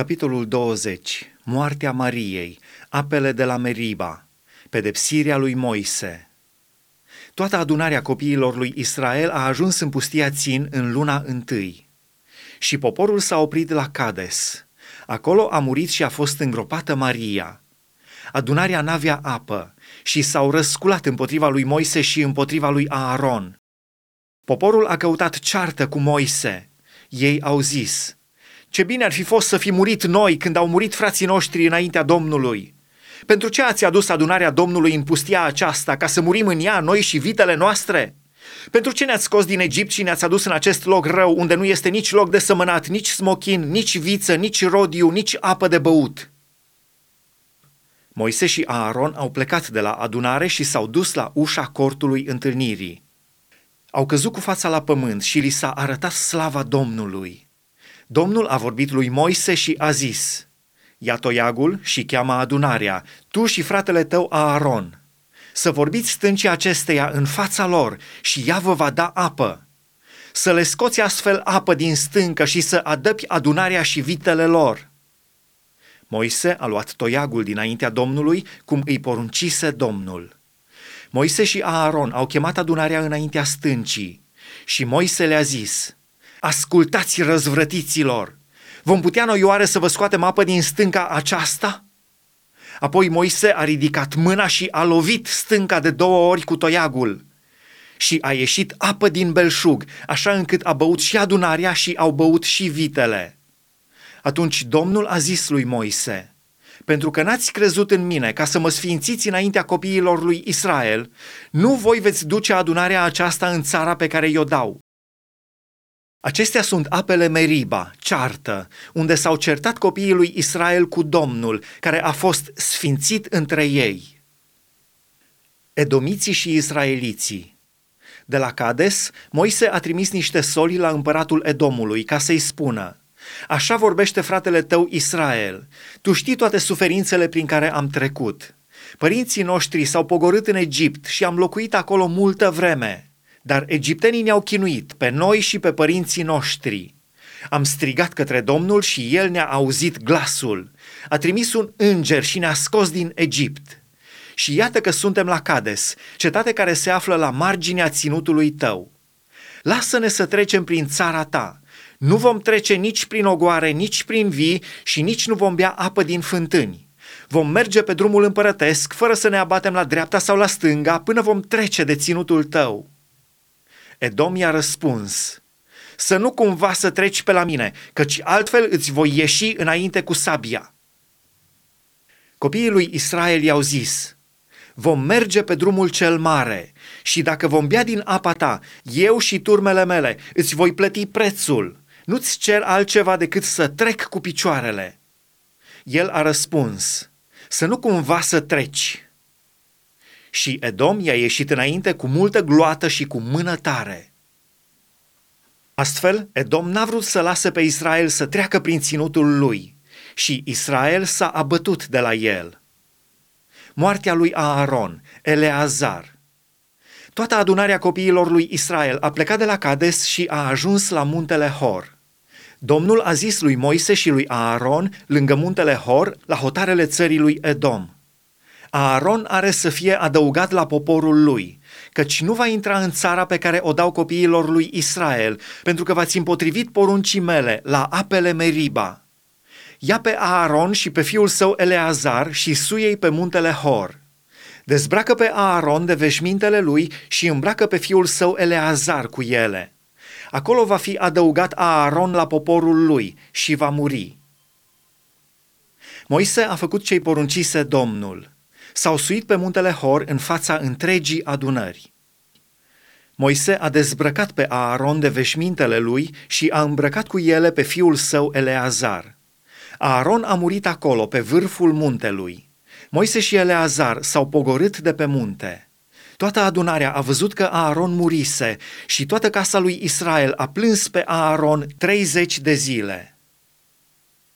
Capitolul 20. Moartea Mariei, apele de la Meriba, pedepsirea lui Moise. Toată adunarea copiilor lui Israel a ajuns în pustia Țin în luna întâi. Și poporul s-a oprit la Cades. Acolo a murit și a fost îngropată Maria. Adunarea n-avea apă și s-au răsculat împotriva lui Moise și împotriva lui Aaron. Poporul a căutat ceartă cu Moise. Ei au zis – ce bine ar fi fost să fi murit noi când au murit frații noștri înaintea Domnului. Pentru ce ați adus adunarea Domnului în pustia aceasta, ca să murim în ea, noi și vitele noastre? Pentru ce ne-ați scos din Egipt și ne-ați adus în acest loc rău, unde nu este nici loc de sămănat, nici smochin, nici viță, nici rodiu, nici apă de băut? Moise și Aaron au plecat de la adunare și s-au dus la ușa cortului întâlnirii. Au căzut cu fața la pământ și li s-a arătat slava Domnului. Domnul a vorbit lui Moise și a zis, ia toiagul și cheamă adunarea, tu și fratele tău Aaron, să vorbiți stâncii acesteia în fața lor și ea vă va da apă. Să le scoți astfel apă din stâncă și să adăpi adunarea și vitele lor. Moise a luat toiagul dinaintea Domnului, cum îi poruncise Domnul. Moise și Aaron au chemat adunarea înaintea stâncii și Moise le-a zis – Ascultați răzvrătiților! Vom putea noi oare să vă scoatem apă din stânca aceasta? Apoi Moise a ridicat mâna și a lovit stânca de două ori cu toiagul. Și a ieșit apă din belșug, așa încât a băut și adunarea și au băut și vitele. Atunci Domnul a zis lui Moise, pentru că n-ați crezut în mine ca să mă sfințiți înaintea copiilor lui Israel, nu voi veți duce adunarea aceasta în țara pe care i-o dau, Acestea sunt apele Meriba, ceartă, unde s-au certat copiii lui Israel cu Domnul, care a fost sfințit între ei. Edomiții și israeliții De la Cades, Moise a trimis niște soli la împăratul Edomului ca să-i spună Așa vorbește fratele tău Israel, tu știi toate suferințele prin care am trecut. Părinții noștri s-au pogorât în Egipt și am locuit acolo multă vreme – dar egiptenii ne-au chinuit, pe noi și pe părinții noștri. Am strigat către Domnul și El ne-a auzit glasul. A trimis un înger și ne-a scos din Egipt. Și iată că suntem la Cades, cetate care se află la marginea ținutului tău. Lasă-ne să trecem prin țara ta. Nu vom trece nici prin ogoare, nici prin vii și nici nu vom bea apă din fântâni. Vom merge pe drumul împărătesc, fără să ne abatem la dreapta sau la stânga, până vom trece de ținutul tău. Edom i-a răspuns, să nu cumva să treci pe la mine, căci altfel îți voi ieși înainte cu sabia. Copiii lui Israel i-au zis, vom merge pe drumul cel mare și dacă vom bea din apa ta, eu și turmele mele, îți voi plăti prețul. Nu-ți cer altceva decât să trec cu picioarele. El a răspuns, să nu cumva să treci. Și Edom i-a ieșit înainte cu multă gloată și cu mână tare. Astfel, Edom n-a vrut să lase pe Israel să treacă prin ținutul lui și Israel s-a abătut de la el. Moartea lui Aaron, Eleazar. Toată adunarea copiilor lui Israel a plecat de la Cades și a ajuns la muntele Hor. Domnul a zis lui Moise și lui Aaron, lângă muntele Hor, la hotarele țării lui Edom – Aaron are să fie adăugat la poporul lui, căci nu va intra în țara pe care o dau copiilor lui Israel, pentru că v-ați împotrivit poruncii mele la apele Meriba. Ia pe Aaron și pe fiul său Eleazar și suiei pe muntele Hor. Dezbracă pe Aaron de veșmintele lui și îmbracă pe fiul său Eleazar cu ele. Acolo va fi adăugat Aaron la poporul lui și va muri. Moise a făcut ce-i poruncise Domnul s-au suit pe muntele Hor în fața întregii adunări. Moise a dezbrăcat pe Aaron de veșmintele lui și a îmbrăcat cu ele pe fiul său Eleazar. Aaron a murit acolo, pe vârful muntelui. Moise și Eleazar s-au pogorât de pe munte. Toată adunarea a văzut că Aaron murise și toată casa lui Israel a plâns pe Aaron 30 de zile.